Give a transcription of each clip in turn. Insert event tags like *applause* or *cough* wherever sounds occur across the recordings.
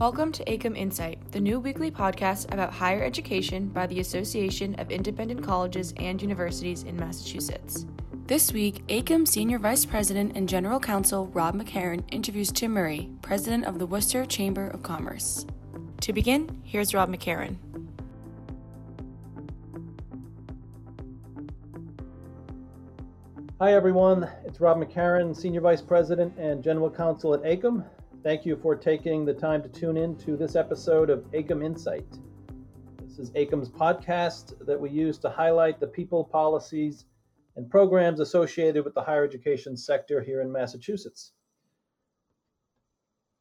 Welcome to AICUM Insight, the new weekly podcast about higher education by the Association of Independent Colleges and Universities in Massachusetts. This week, AICUM Senior Vice President and General Counsel Rob McCarron interviews Tim Murray, President of the Worcester Chamber of Commerce. To begin, here's Rob McCarron. Hi, everyone. It's Rob McCarron, Senior Vice President and General Counsel at AICUM. Thank you for taking the time to tune in to this episode of AICUM Insight. This is AICUM's podcast that we use to highlight the people, policies, and programs associated with the higher education sector here in Massachusetts.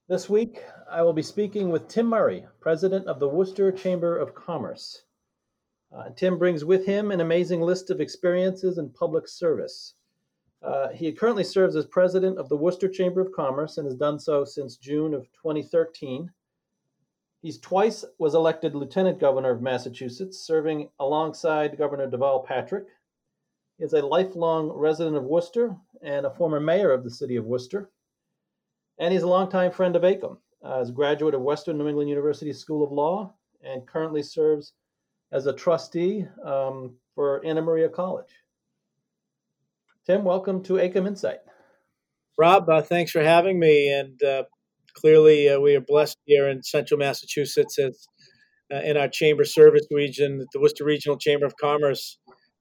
This week, I will be speaking with Tim Murray, President of the Worcester Chamber of Commerce. Uh, Tim brings with him an amazing list of experiences in public service. Uh, he currently serves as president of the Worcester Chamber of Commerce and has done so since June of 2013. He's twice was elected lieutenant governor of Massachusetts, serving alongside Governor Deval Patrick. He is a lifelong resident of Worcester and a former mayor of the city of Worcester. And he's a longtime friend of AICUM. Uh, as a graduate of Western New England University School of Law and currently serves as a trustee um, for Anna Maria College. Tim, welcome to AICUM Insight. Rob, uh, thanks for having me. And uh, clearly, uh, we are blessed here in central Massachusetts as uh, in our chamber service region, the Worcester Regional Chamber of Commerce.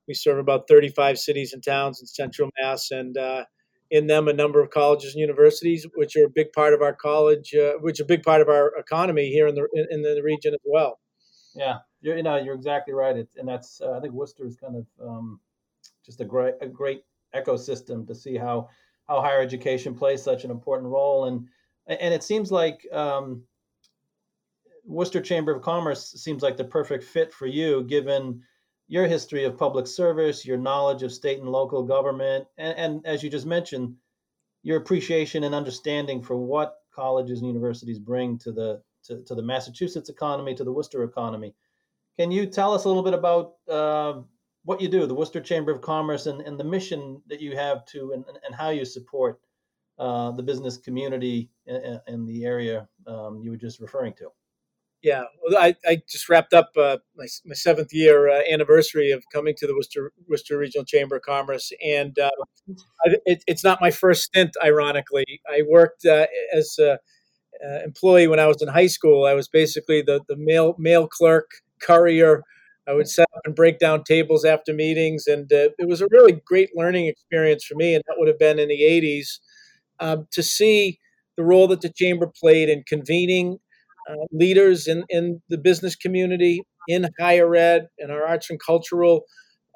We serve about 35 cities and towns in central Mass, and uh, in them a number of colleges and universities, which are a big part of our college, uh, which are a big part of our economy here in the in, in the region as well. Yeah, you're, you know, you're exactly right. It, and that's I think Worcester is kind of um, just a great a great ecosystem to see how how higher education plays such an important role and and it seems like um, Worcester Chamber of Commerce seems like the perfect fit for you given your history of public service, your knowledge of state and local government, and, and as you just mentioned, your appreciation and understanding for what colleges and universities bring to the to, to the Massachusetts economy, to the Worcester economy. Can you tell us a little bit about uh, what you do, the Worcester Chamber of Commerce, and, and the mission that you have to, and, and how you support uh, the business community in, in the area um, you were just referring to. Yeah, well, I, I just wrapped up uh, my, my seventh year uh, anniversary of coming to the Worcester, Worcester Regional Chamber of Commerce, and uh, it, it's not my first stint. Ironically, I worked uh, as an employee when I was in high school. I was basically the the mail mail clerk, courier, I would set up and break down tables after meetings, and uh, it was a really great learning experience for me. And that would have been in the '80s um, to see the role that the chamber played in convening uh, leaders in, in the business community, in higher ed, in our arts and cultural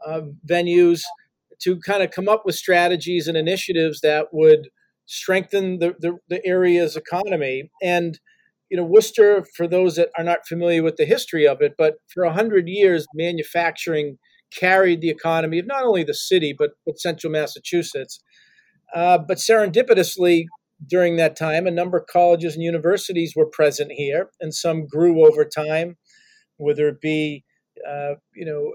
uh, venues, to kind of come up with strategies and initiatives that would strengthen the, the, the area's economy and you know, Worcester, for those that are not familiar with the history of it, but for 100 years, manufacturing carried the economy of not only the city, but, but central Massachusetts. Uh, but serendipitously, during that time, a number of colleges and universities were present here, and some grew over time, whether it be, uh, you know,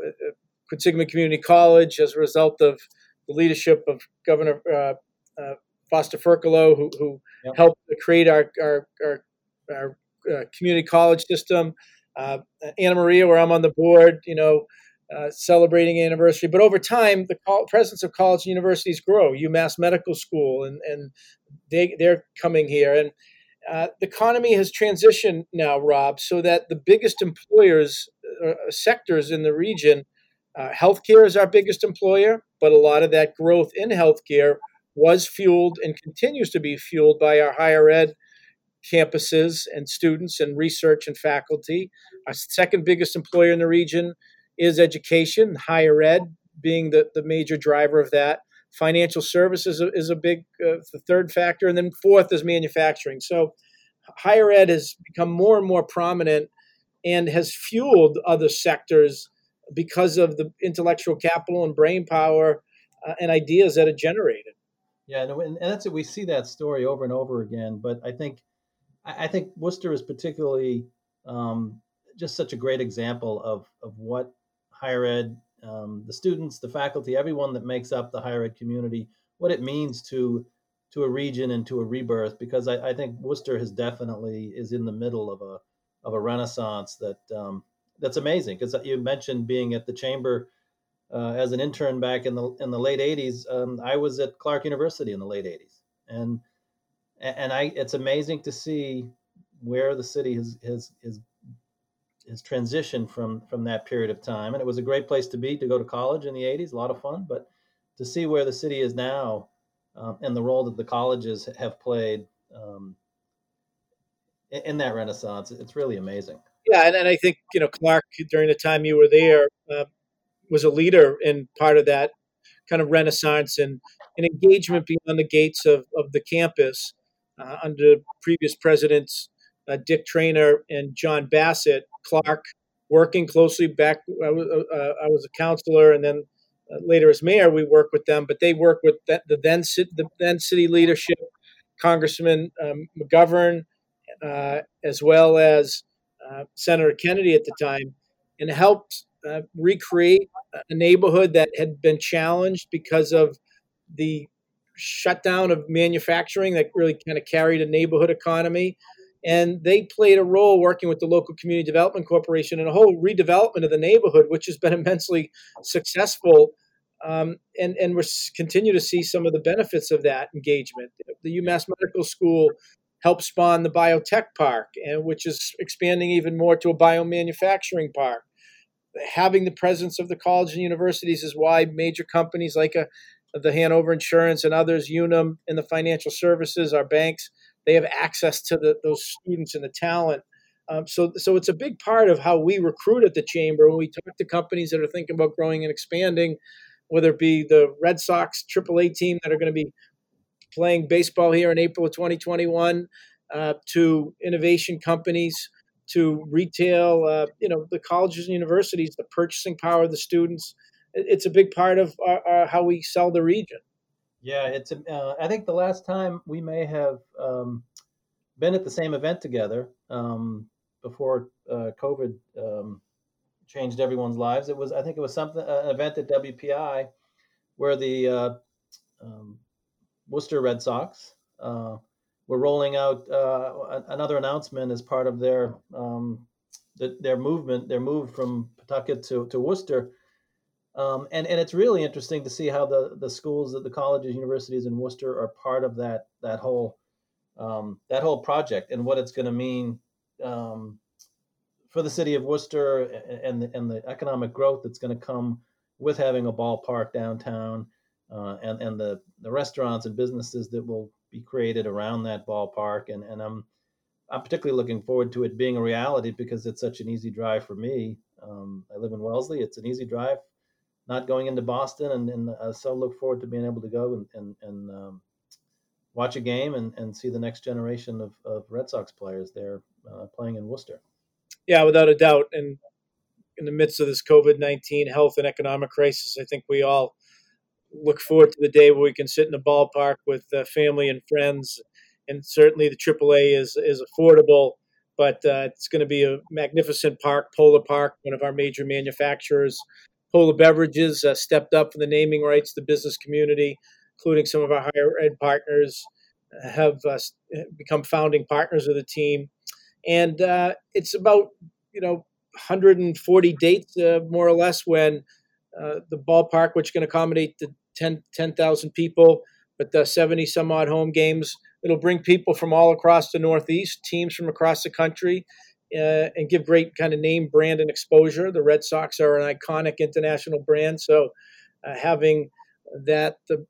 Quinsigamond uh, uh, Community College as a result of the leadership of Governor uh, uh, Foster Furcolo, who, who yep. helped create our, our, our our uh, community college system. Uh, Anna Maria, where I'm on the board, you know, uh, celebrating anniversary. But over time, the presence of college and universities grow. UMass Medical School, and and they they're coming here, and uh, the economy has transitioned now, Rob, so that the biggest employers uh, sectors in the region, uh, healthcare is our biggest employer, but a lot of that growth in healthcare was fueled and continues to be fueled by our higher ed campuses and students and research and faculty. Our second biggest employer in the region is education, higher ed being the, the major driver of that. Financial services is a, is a big, uh, the third factor. And then fourth is manufacturing. So higher ed has become more and more prominent and has fueled other sectors because of the intellectual capital and brain power uh, and ideas that are generated. Yeah, and and that's it. We see that story over and over again. But I think I think Worcester is particularly um, just such a great example of of what higher ed, um, the students, the faculty, everyone that makes up the higher ed community, what it means to to a region and to a rebirth because I, I think Worcester has definitely is in the middle of a of a renaissance that um, that's amazing. Because you mentioned being at the chamber uh, as an intern back in the in the late 80s um, i was at clark university in the late 80s and and i it's amazing to see where the city has has has, has transitioned from from that period of time. And it was a great place to be to go to college in the 80s a lot of fun but to see where the city is now um, and the role that the colleges have played um, in, that renaissance it's really amazing. Yeah, and, and I think you know Clark during the time you were there uh, was a leader in part of that kind of renaissance and an engagement beyond the gates of, of the campus uh, under previous presidents uh, Dick Traynor and John Bassett. Clark working closely back. I was, uh, uh, I was a counselor, and then uh, later as mayor, we worked with them. But they worked with the, the then the then city leadership, Congressman um, McGovern, as well as uh, Senator Kennedy at the time, and helped uh, recreate a neighborhood that had been challenged because of the shutdown of manufacturing that really kind of carried a neighborhood economy. And they played a role working with the local community development corporation in a whole redevelopment of the neighborhood, which has been *laughs* immensely successful. Um, and and we continue to see some of the benefits of that engagement. The UMass Medical School helped spawn the biotech park, and which is expanding even more to a biomanufacturing park. Having the presence of the college and universities is why major companies like a, the Hanover Insurance and others, Unum, and the financial services, our banks, they have access to the, those students and the talent. Um, so, so it's a big part of how we recruit at the chamber when we talk to companies that are thinking about growing and expanding, whether it be the Red Sox AAA team that are going to be playing baseball here in April of 2021 uh, to innovation companies to retail, uh, you know, the colleges and universities, the purchasing power of the students. It's a big part of our, our, how we sell the region. Yeah, it's. Uh, I think the last time we may have um, been at the same event together um, before uh, COVID um, changed everyone's lives. It was. I think it was something an event at WPI where the uh, um, Worcester Red Sox. Uh, we're rolling out uh, another announcement as part of their um, their movement, their move from Pawtucket to, to Worcester. Um, and, and it's really interesting to see how the, the schools, the colleges, universities in Worcester are part of that that whole um, that whole project and what it's going to mean um, for the city of Worcester and the, and the economic growth that's going to come with having a ballpark downtown uh, and and the the restaurants and businesses that will be created around that ballpark. And and I'm I'm particularly looking forward to it being a reality because it's such an easy drive for me. Um, I live in Wellesley. It's an easy drive, not going into Boston, and, and uh, so look forward to being able to go and and, and um, watch a game and, and see the next generation of, of Red Sox players there uh, playing in Worcester. Yeah, without a doubt. And in the midst of this COVID 19 health and economic crisis, I think we all look forward to the day where we can sit in a ballpark with uh, family and friends. And certainly the AAA is is affordable, but uh, it's going to be a magnificent park. Polar Park, one of our major manufacturers, Polar Beverages uh, stepped up for the naming rights. The business community, including some of our higher ed partners, uh, have uh, become founding partners of the team. And uh, it's about you know 140 dates, more or less, when uh, the ballpark, which can accommodate the 10,000 10, people, but the 70 some odd home games. It'll bring people from all across the Northeast, teams from across the country, uh, and give great kind of name, brand, and exposure. The Red Sox are an iconic international brand, so uh, having that the,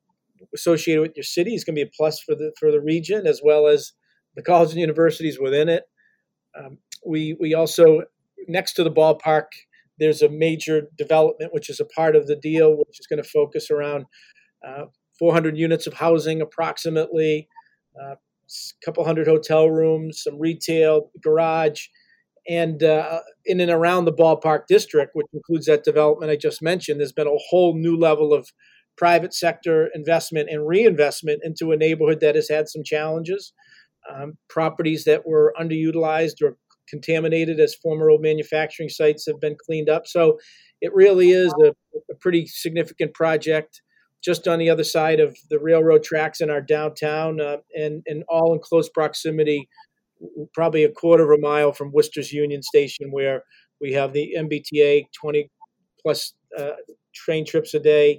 associated with your city is going to be a plus for the for the region as well as the colleges and universities within it. Um, we we also next to the ballpark there's a major development, which is a part of the deal, which is going to focus around uh, 400 units of housing approximately, uh, a couple hundred hotel rooms, some retail, garage, and uh, in and around the ballpark district, which includes that development I just mentioned, there's been a whole new level of private sector investment and reinvestment into a neighborhood that has had some challenges. Um, properties that were underutilized or contaminated as former old manufacturing sites have been cleaned up. So it really is a, a pretty significant project. just on the other side of the railroad tracks in our downtown, uh, and and all in close proximity, probably a quarter of a mile from Worcester's Union Station, where we have the MBTA 20 plus uh, train trips a day,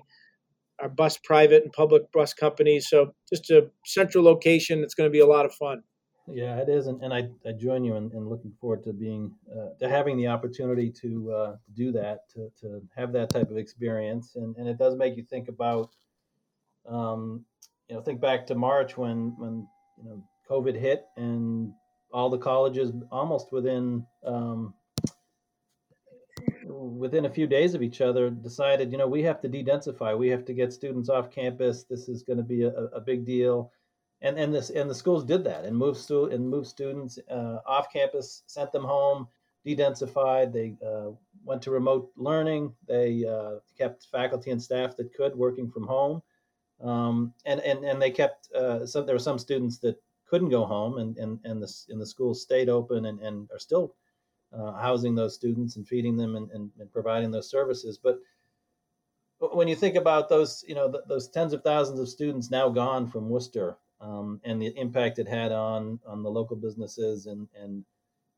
our bus private and public bus companies. So just a central location. It's going to be a lot of fun. Yeah, it is, and, and I, I join you in, in looking forward to being uh, to having the opportunity to uh, do that, to, to have that type of experience, and, and it does make you think about, um, you know, think back to March when when you know COVID hit and all the colleges almost within um, within a few days of each other decided, you know, we have to de-densify. We have to get students off campus. This is going to be a, a big deal, and and this and the schools did that and moved stu- and moved students uh, off campus, sent them home, de-densified. They uh, went to remote learning. They uh, kept faculty and staff that could working from home, um, and and and they kept. Uh, some there were some students that couldn't go home, and and and the and the schools stayed open and and are still uh, housing those students and feeding them and, and, and, providing those services. But when you think about those, you know, th- those tens of thousands of students now gone from Worcester um, and the impact it had on on the local businesses and and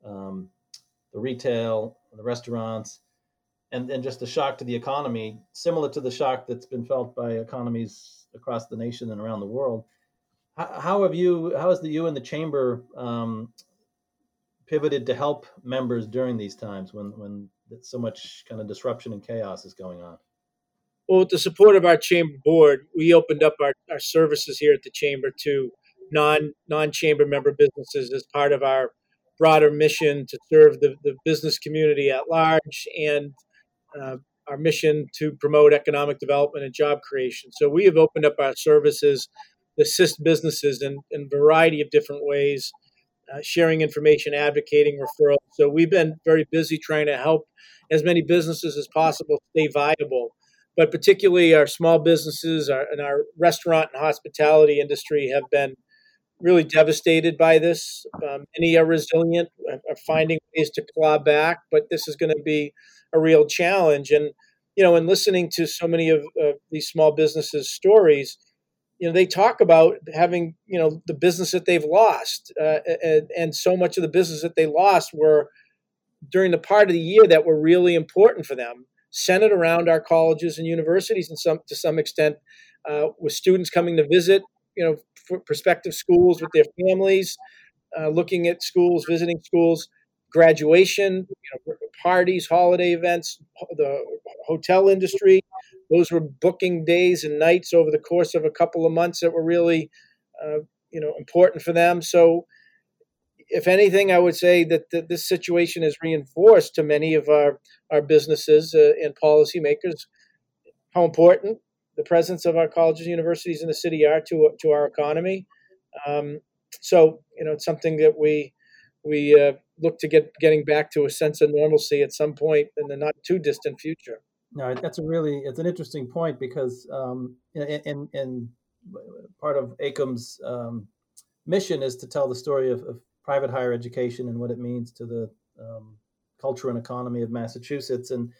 um, the retail, the restaurants, and and just the shock to the economy, similar to the shock that's been felt by economies across the nation and around the world. How, how have you? How has the you and the chamber um, pivoted to help members during these times when when so much kind of disruption and chaos is going on? Well, with the support of our chamber board, we opened up our, our services here at the chamber to non non chamber member businesses as part of our broader mission to serve the, the business community at large and uh, our mission to promote economic development and job creation. So we have opened up our services assist businesses in, in a variety of different ways uh, sharing information, advocating referrals. So we've been very busy trying to help as many businesses as possible stay viable. But particularly our small businesses our, and our restaurant and hospitality industry have been really devastated by this. Um, many are resilient, are finding ways to claw back, but this is going to be a real challenge. And you know, in listening to so many of, of these small businesses' stories, you know they talk about having you know the business that they've lost uh, and, and, so much of the business that they lost were during the part of the year that were really important for them. Centered around our colleges and universities and some to some extent uh, with students coming to visit you know prospective schools with their families uh, looking at schools visiting schools graduation you know, parties holiday events the hotel industry those were booking days and nights over the course of a couple of months that were really, uh, you know, important for them. So, if anything, I would say that, that this situation is reinforced to many of our our businesses uh, and policymakers how important the presence of our colleges and universities in the city are to to our economy. Um, so, you know, it's something that we we uh, look to get getting back to a sense of normalcy at some point in the not too distant future. No, that's a really it's an interesting point because um, in, in, part of AICUM's um, mission is to tell the story of, of, private higher education and what it means to the um, culture and economy of Massachusetts. And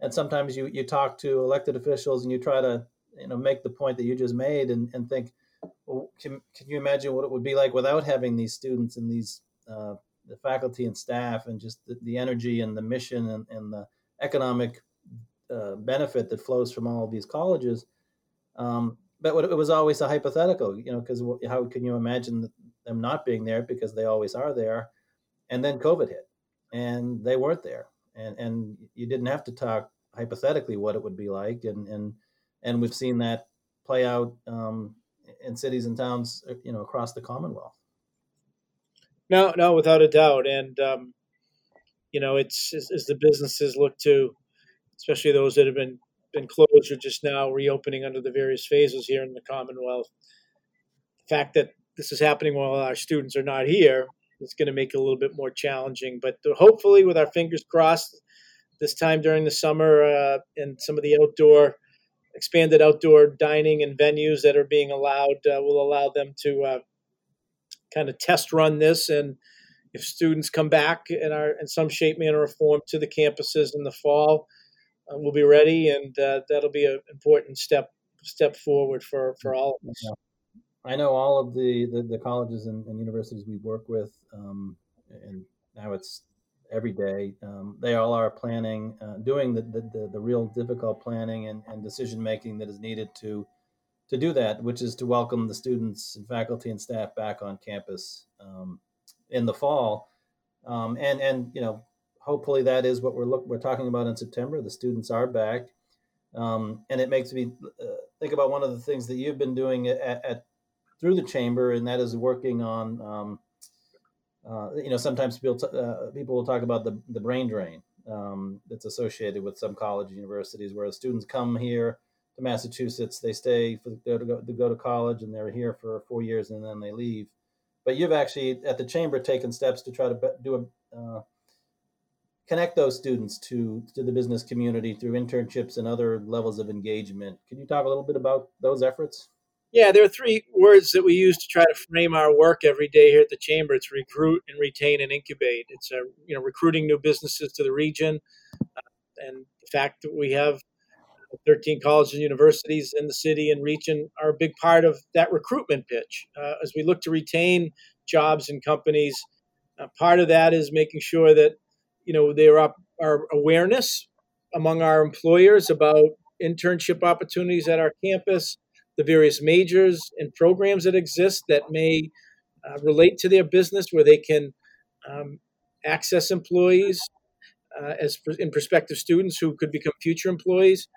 and sometimes you you talk to elected officials and you try to you know make the point that you just made and, and think, well, can can you imagine what it would be like without having these students and these uh, the faculty and staff and just the, the energy and the mission and, and the economic uh, benefit that flows from all of these colleges. Um, but it was always a hypothetical, you know, because how can you imagine them not being there because they always are there? And then COVID hit, and they weren't there, and and you didn't have to talk hypothetically what it would be like, and and and we've seen that play out um, in cities and towns, uh, you know, across the Commonwealth. No, no, without a doubt, and um, you know, it's as, as the businesses look to especially those that have been been closed or just now reopening under the various phases here in the Commonwealth. The fact that this is happening while our students are not here is going to make it a little bit more challenging. But hopefully, with our fingers crossed, this time during the summer uh, and some of the outdoor expanded outdoor dining and venues that are being allowed uh, will allow them to uh, kind of test run this and if students come back in our in some shape manner or form to the campuses in the fall uh, we'll be ready, and uh, that'll be an important step step forward for for all of us. Yeah. I know all of the the, the colleges and, and, universities we work with, um, and now it's every day. Um, they all are planning, uh, doing the, the, the, real difficult planning and, and decision making that is needed to to do that, which is to welcome the students and faculty and staff back on campus um, in the fall, um, and and you know hopefully that is what we're look we're talking about in September. The students are back, um, and it makes me uh, think about one of the things that you've been doing at, at through the chamber, and that is working on. Um, uh, you know, sometimes people t- uh, people will talk about the the brain drain um, that's associated with some college universities, where students come here to Massachusetts, they stay for to go, to go to college, and they're here for four years, and then they leave. But you've actually at the chamber taken steps to try to do a uh, connect those students to to the business community through internships and other levels of engagement. Can you talk a little bit about those efforts? Yeah, there are three words that we use to try to frame our work every day here at the chamber. It's recruit and retain and incubate. It's a, you know recruiting new businesses to the region, uh, and the fact that we have 13 colleges and universities in the city and region are a big part of that recruitment pitch. Uh, as we look to retain jobs and companies, uh, part of that is making sure that you know there are, are awareness among our employers about internship opportunities at our campus, the various majors and programs that exist that may uh, relate to their business, where they can um, access employees uh, as in prospective students who could become future employees.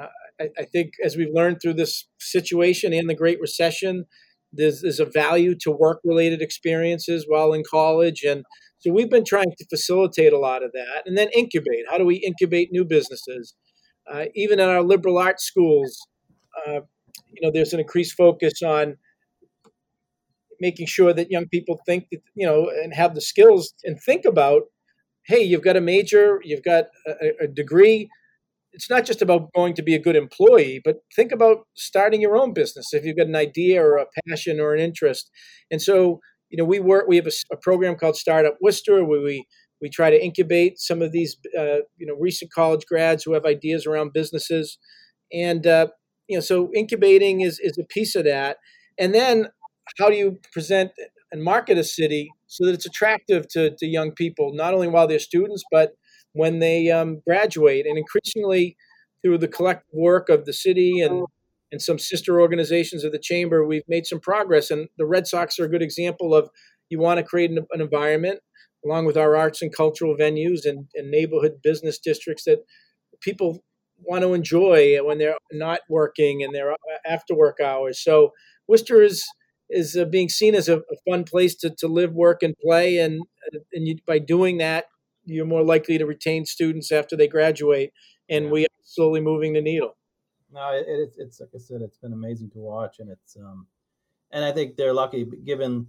Uh, I, I, think as we've learned through this situation and the Great Recession, there's, there's a value to work related experiences while in college. And so we've been trying to facilitate a lot of that and then incubate. How do we incubate new businesses? Uh, even in our liberal arts schools, uh, you know, there's an increased focus on making sure that young people think that, you know, and have the skills and think about, hey, you've got a major, you've got a, a degree, it's not just about going to be a good employee, but think about starting your own business if you've got an idea or a passion or an interest. And so, you know, we work. We have a, a program called Startup Worcester where we we try to incubate some of these, uh, you know, recent college grads who have ideas around businesses, and uh, you know, so incubating is is a piece of that. And then, how do you present and market a city so that it's attractive to, to young people, not only while they're students, but when they um, graduate. And increasingly, through the collective work of the city and and some sister organizations of the chamber, we've made some progress. And the Red Sox are a good example of you want to create an, an environment along with our arts and cultural venues and, and neighborhood business districts that people want to enjoy when they're not working and they're after work hours. So Worcester is is uh, being seen as a, fun place to, to live, work, and play, and and you, by doing that, you're more likely to retain students after they graduate, and we are slowly moving the needle. No, it, it's it's like I said, it's been amazing to watch, and it's um, and I think they're lucky given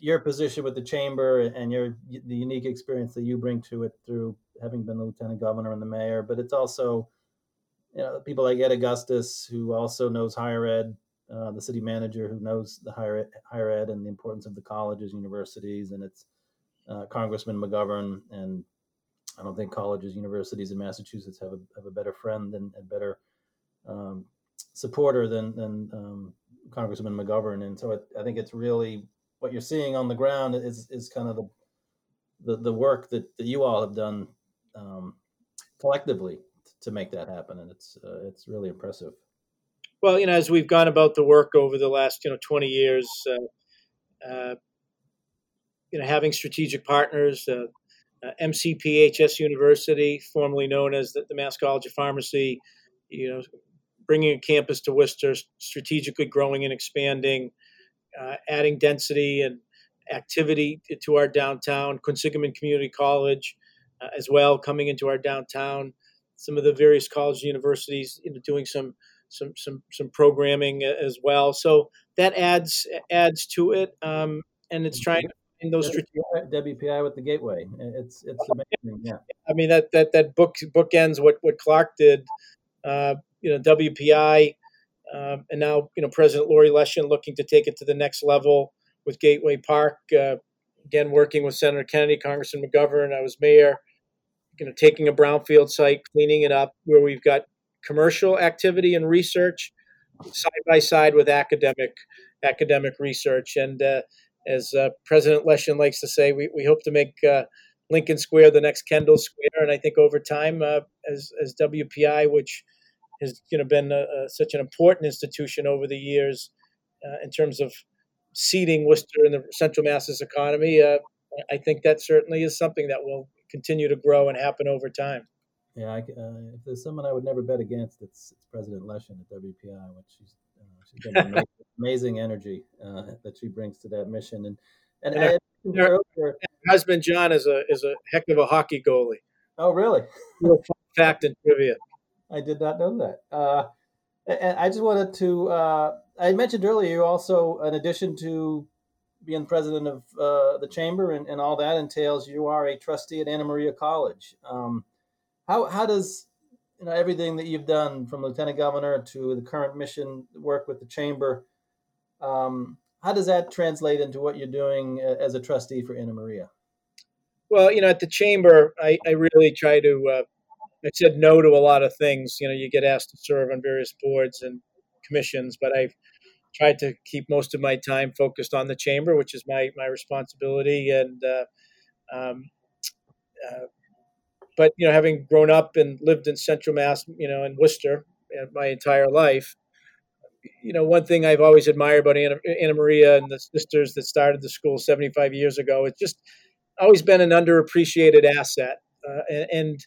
your position with the chamber and your the unique experience that you bring to it through having been the lieutenant governor and the mayor. But it's also you know people like Ed Augustus who also knows higher ed, uh, the city manager who knows the higher ed, higher ed and the importance of the colleges, universities, and it's uh, Congressman McGovern, and I don't think colleges, universities in Massachusetts have a have a better friend and a better um, supporter than than um, Congressman McGovern. And so it, I think it's really what you're seeing on the ground is is kind of the the, the work that, that you all have done um, collectively to make that happen, and it's uh, it's really impressive. Well, you know, as we've gone about the work over the last you know 20 years, uh, uh, you know, having strategic partners, uh, uh, MCPHS University, formerly known as the, the, Mass College of Pharmacy, you know, bringing a campus to Worcester, strategically growing and expanding, uh, adding density and activity to our downtown, Quinsigamond Community College uh, as well, coming into our downtown. Some of the various colleges and universities, you know, doing some some some some programming as well. So that adds adds to it, um, and it's trying to in those WPI, WPI with the gateway. It's it's *laughs* amazing. Yeah. I mean that that that book book ends what what Clark did. Uh, you know WPI, um, and now you know President Laurie Leshin looking to take it to the next level with Gateway Park. Uh, again, working with Senator Kennedy, Congressman McGovern. I was mayor. You know, taking a brownfield site, cleaning it up where we've got commercial activity and research, side by side with academic academic research. And uh, as uh, President Leshin likes to say, we, we hope to make uh, Lincoln Square the next Kendall Square. And I think over time, uh, as as WPI, which has you know been a, a, such an important institution over the years uh, in terms of seeding Worcester in the Central Mass's economy, uh, I think that certainly is something that will continue to grow and happen over time. Yeah, I, uh, if there's someone I would never bet against, it's, it's President Leshin at WPI. Which she's uh, she's got amazing, *laughs* amazing energy uh, that she brings to that mission, and and, and her, her, husband John is a is a heck of a hockey goalie. Oh, really? fact and trivia. I did not know that. Uh, and I just wanted to. Uh, I mentioned earlier, you also, in addition to being president of uh, the chamber and, and all that entails, you are a trustee at Anna Maria College. Um, how how does you know everything that you've done from lieutenant governor to the current mission work with the chamber? Um, how does that translate into what you're doing as a trustee for Anna Maria? Well, you know, at the chamber, I, I really try to. Uh, I said no to a lot of things. You know, you get asked to serve on various boards and commissions, but I've tried to keep most of my time focused on the chamber, which is my my responsibility. And uh, um, uh, but you know, having grown up and lived in Central Mass, you know, in Worcester my entire life, you know, one thing I've always admired about Anna, Anna Maria and the sisters that started the school 75 years ago, it's just always been an underappreciated asset. Uh, and, and,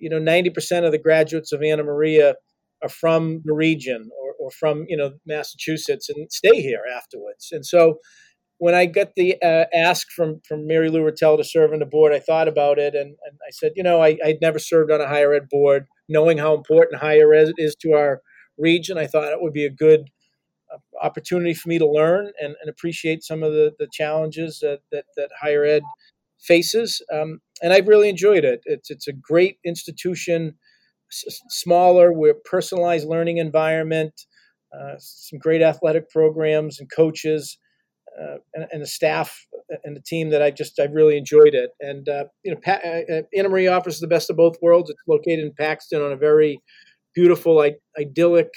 you know, 90% of the graduates of Anna Maria are from the region or, or from, you know, Massachusetts and stay here afterwards. And so when I got the uh, ask from, from Mary Lou Retelle to serve on the board, I thought about it and, and I said, you know, I, I'd never served on a higher ed board. Knowing how important higher ed is to our region. I thought it would be a good uh, opportunity for me to learn and, and appreciate some of the, the challenges that, that, that higher ed faces. Um, and I've really enjoyed it. It's, it's a great institution, s- smaller, we're personalized learning environment, uh, some great athletic programs and coaches. Uh, and, and, the staff and the team that I just I really enjoyed it. And uh, you know, pa- uh, uh, Anna Marie offers the best of both worlds. It's located in Paxton on a very beautiful, idyllic,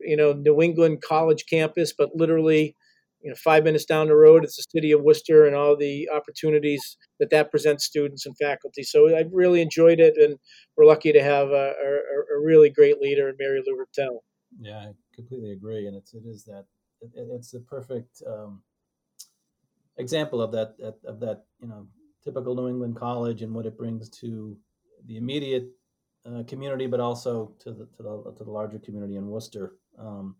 you know, New England college campus, but literally, you know, five minutes down the road, it's the city of Worcester and all the opportunities that that presents students and faculty. So I've really enjoyed it, and we're lucky to have a, a, a really great leader in Mary Lou Retelle. Yeah, I completely agree, and it's it is that it, it's the perfect um, example of that of that you know typical New England college and what it brings to the immediate uh, community, but also to the, to the to the larger community in Worcester. Um,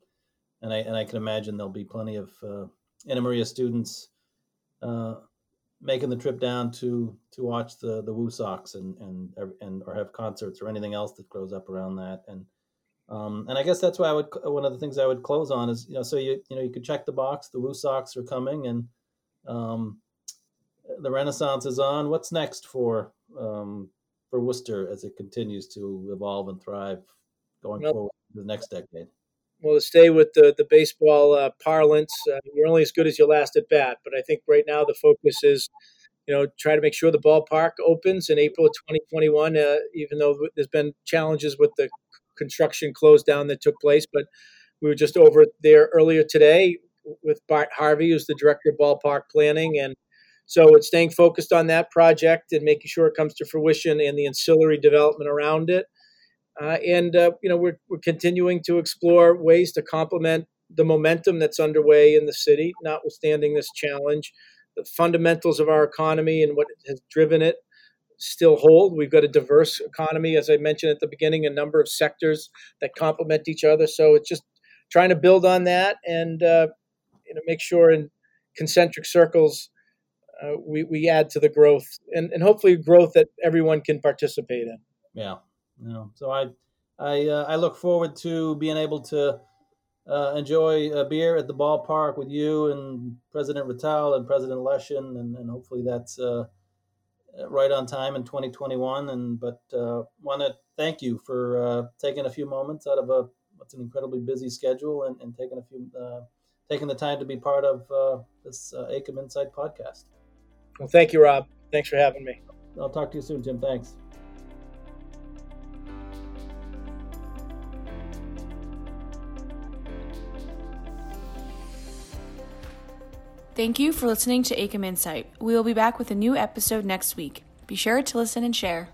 and I and I can imagine there'll be plenty of uh, Anna Maria students uh, making the trip down to to watch the the Woo Sox and and and or have concerts or anything else that grows up around that. And um, and I guess that's why I would one of the things I would close on is you know so you you know you could check the box. The Woo Sox are coming and um, the Renaissance is on. What's next for um, for Worcester as it continues to evolve and thrive going well, forward the next decade? Well, to stay with the the baseball uh, parlance, uh, you're only as good as your last at bat. But I think right now the focus is, you know, try to make sure the ballpark opens in April of 2021. Uh, even though there's been challenges with the construction close down that took place, but we were just over there earlier today with Bart Harvey, who's the director of ballpark planning, and so it's staying focused on that project and making sure it comes to fruition and the ancillary development around it. Uh, and uh, you know we're, we're continuing to explore ways to complement the momentum that's underway in the city, notwithstanding this challenge. The fundamentals of our economy and what has driven it still hold. We've got a diverse economy, as I mentioned at the beginning, a number of sectors that complement each other. So it's just trying to build on that and uh, you know make sure in concentric circles uh, we, we add to the growth and, and hopefully growth that everyone can participate in. Yeah. No. So I, I, uh, I look forward to being able to uh, enjoy a beer at the ballpark with you and President Retelle and President Leshin, and, and hopefully that's uh, right on time in 2021. And but uh, want to thank you for uh, taking a few moments out of a what's an incredibly busy schedule and, and taking a few taking the time to be part of this uh, AICUM Insight podcast. Well, thank you, Rob. Thanks for having me. I'll talk to you soon, Jim. Thanks. Thank you for listening to AICUM Insight. We will be back with a new episode next week. Be sure to listen and share.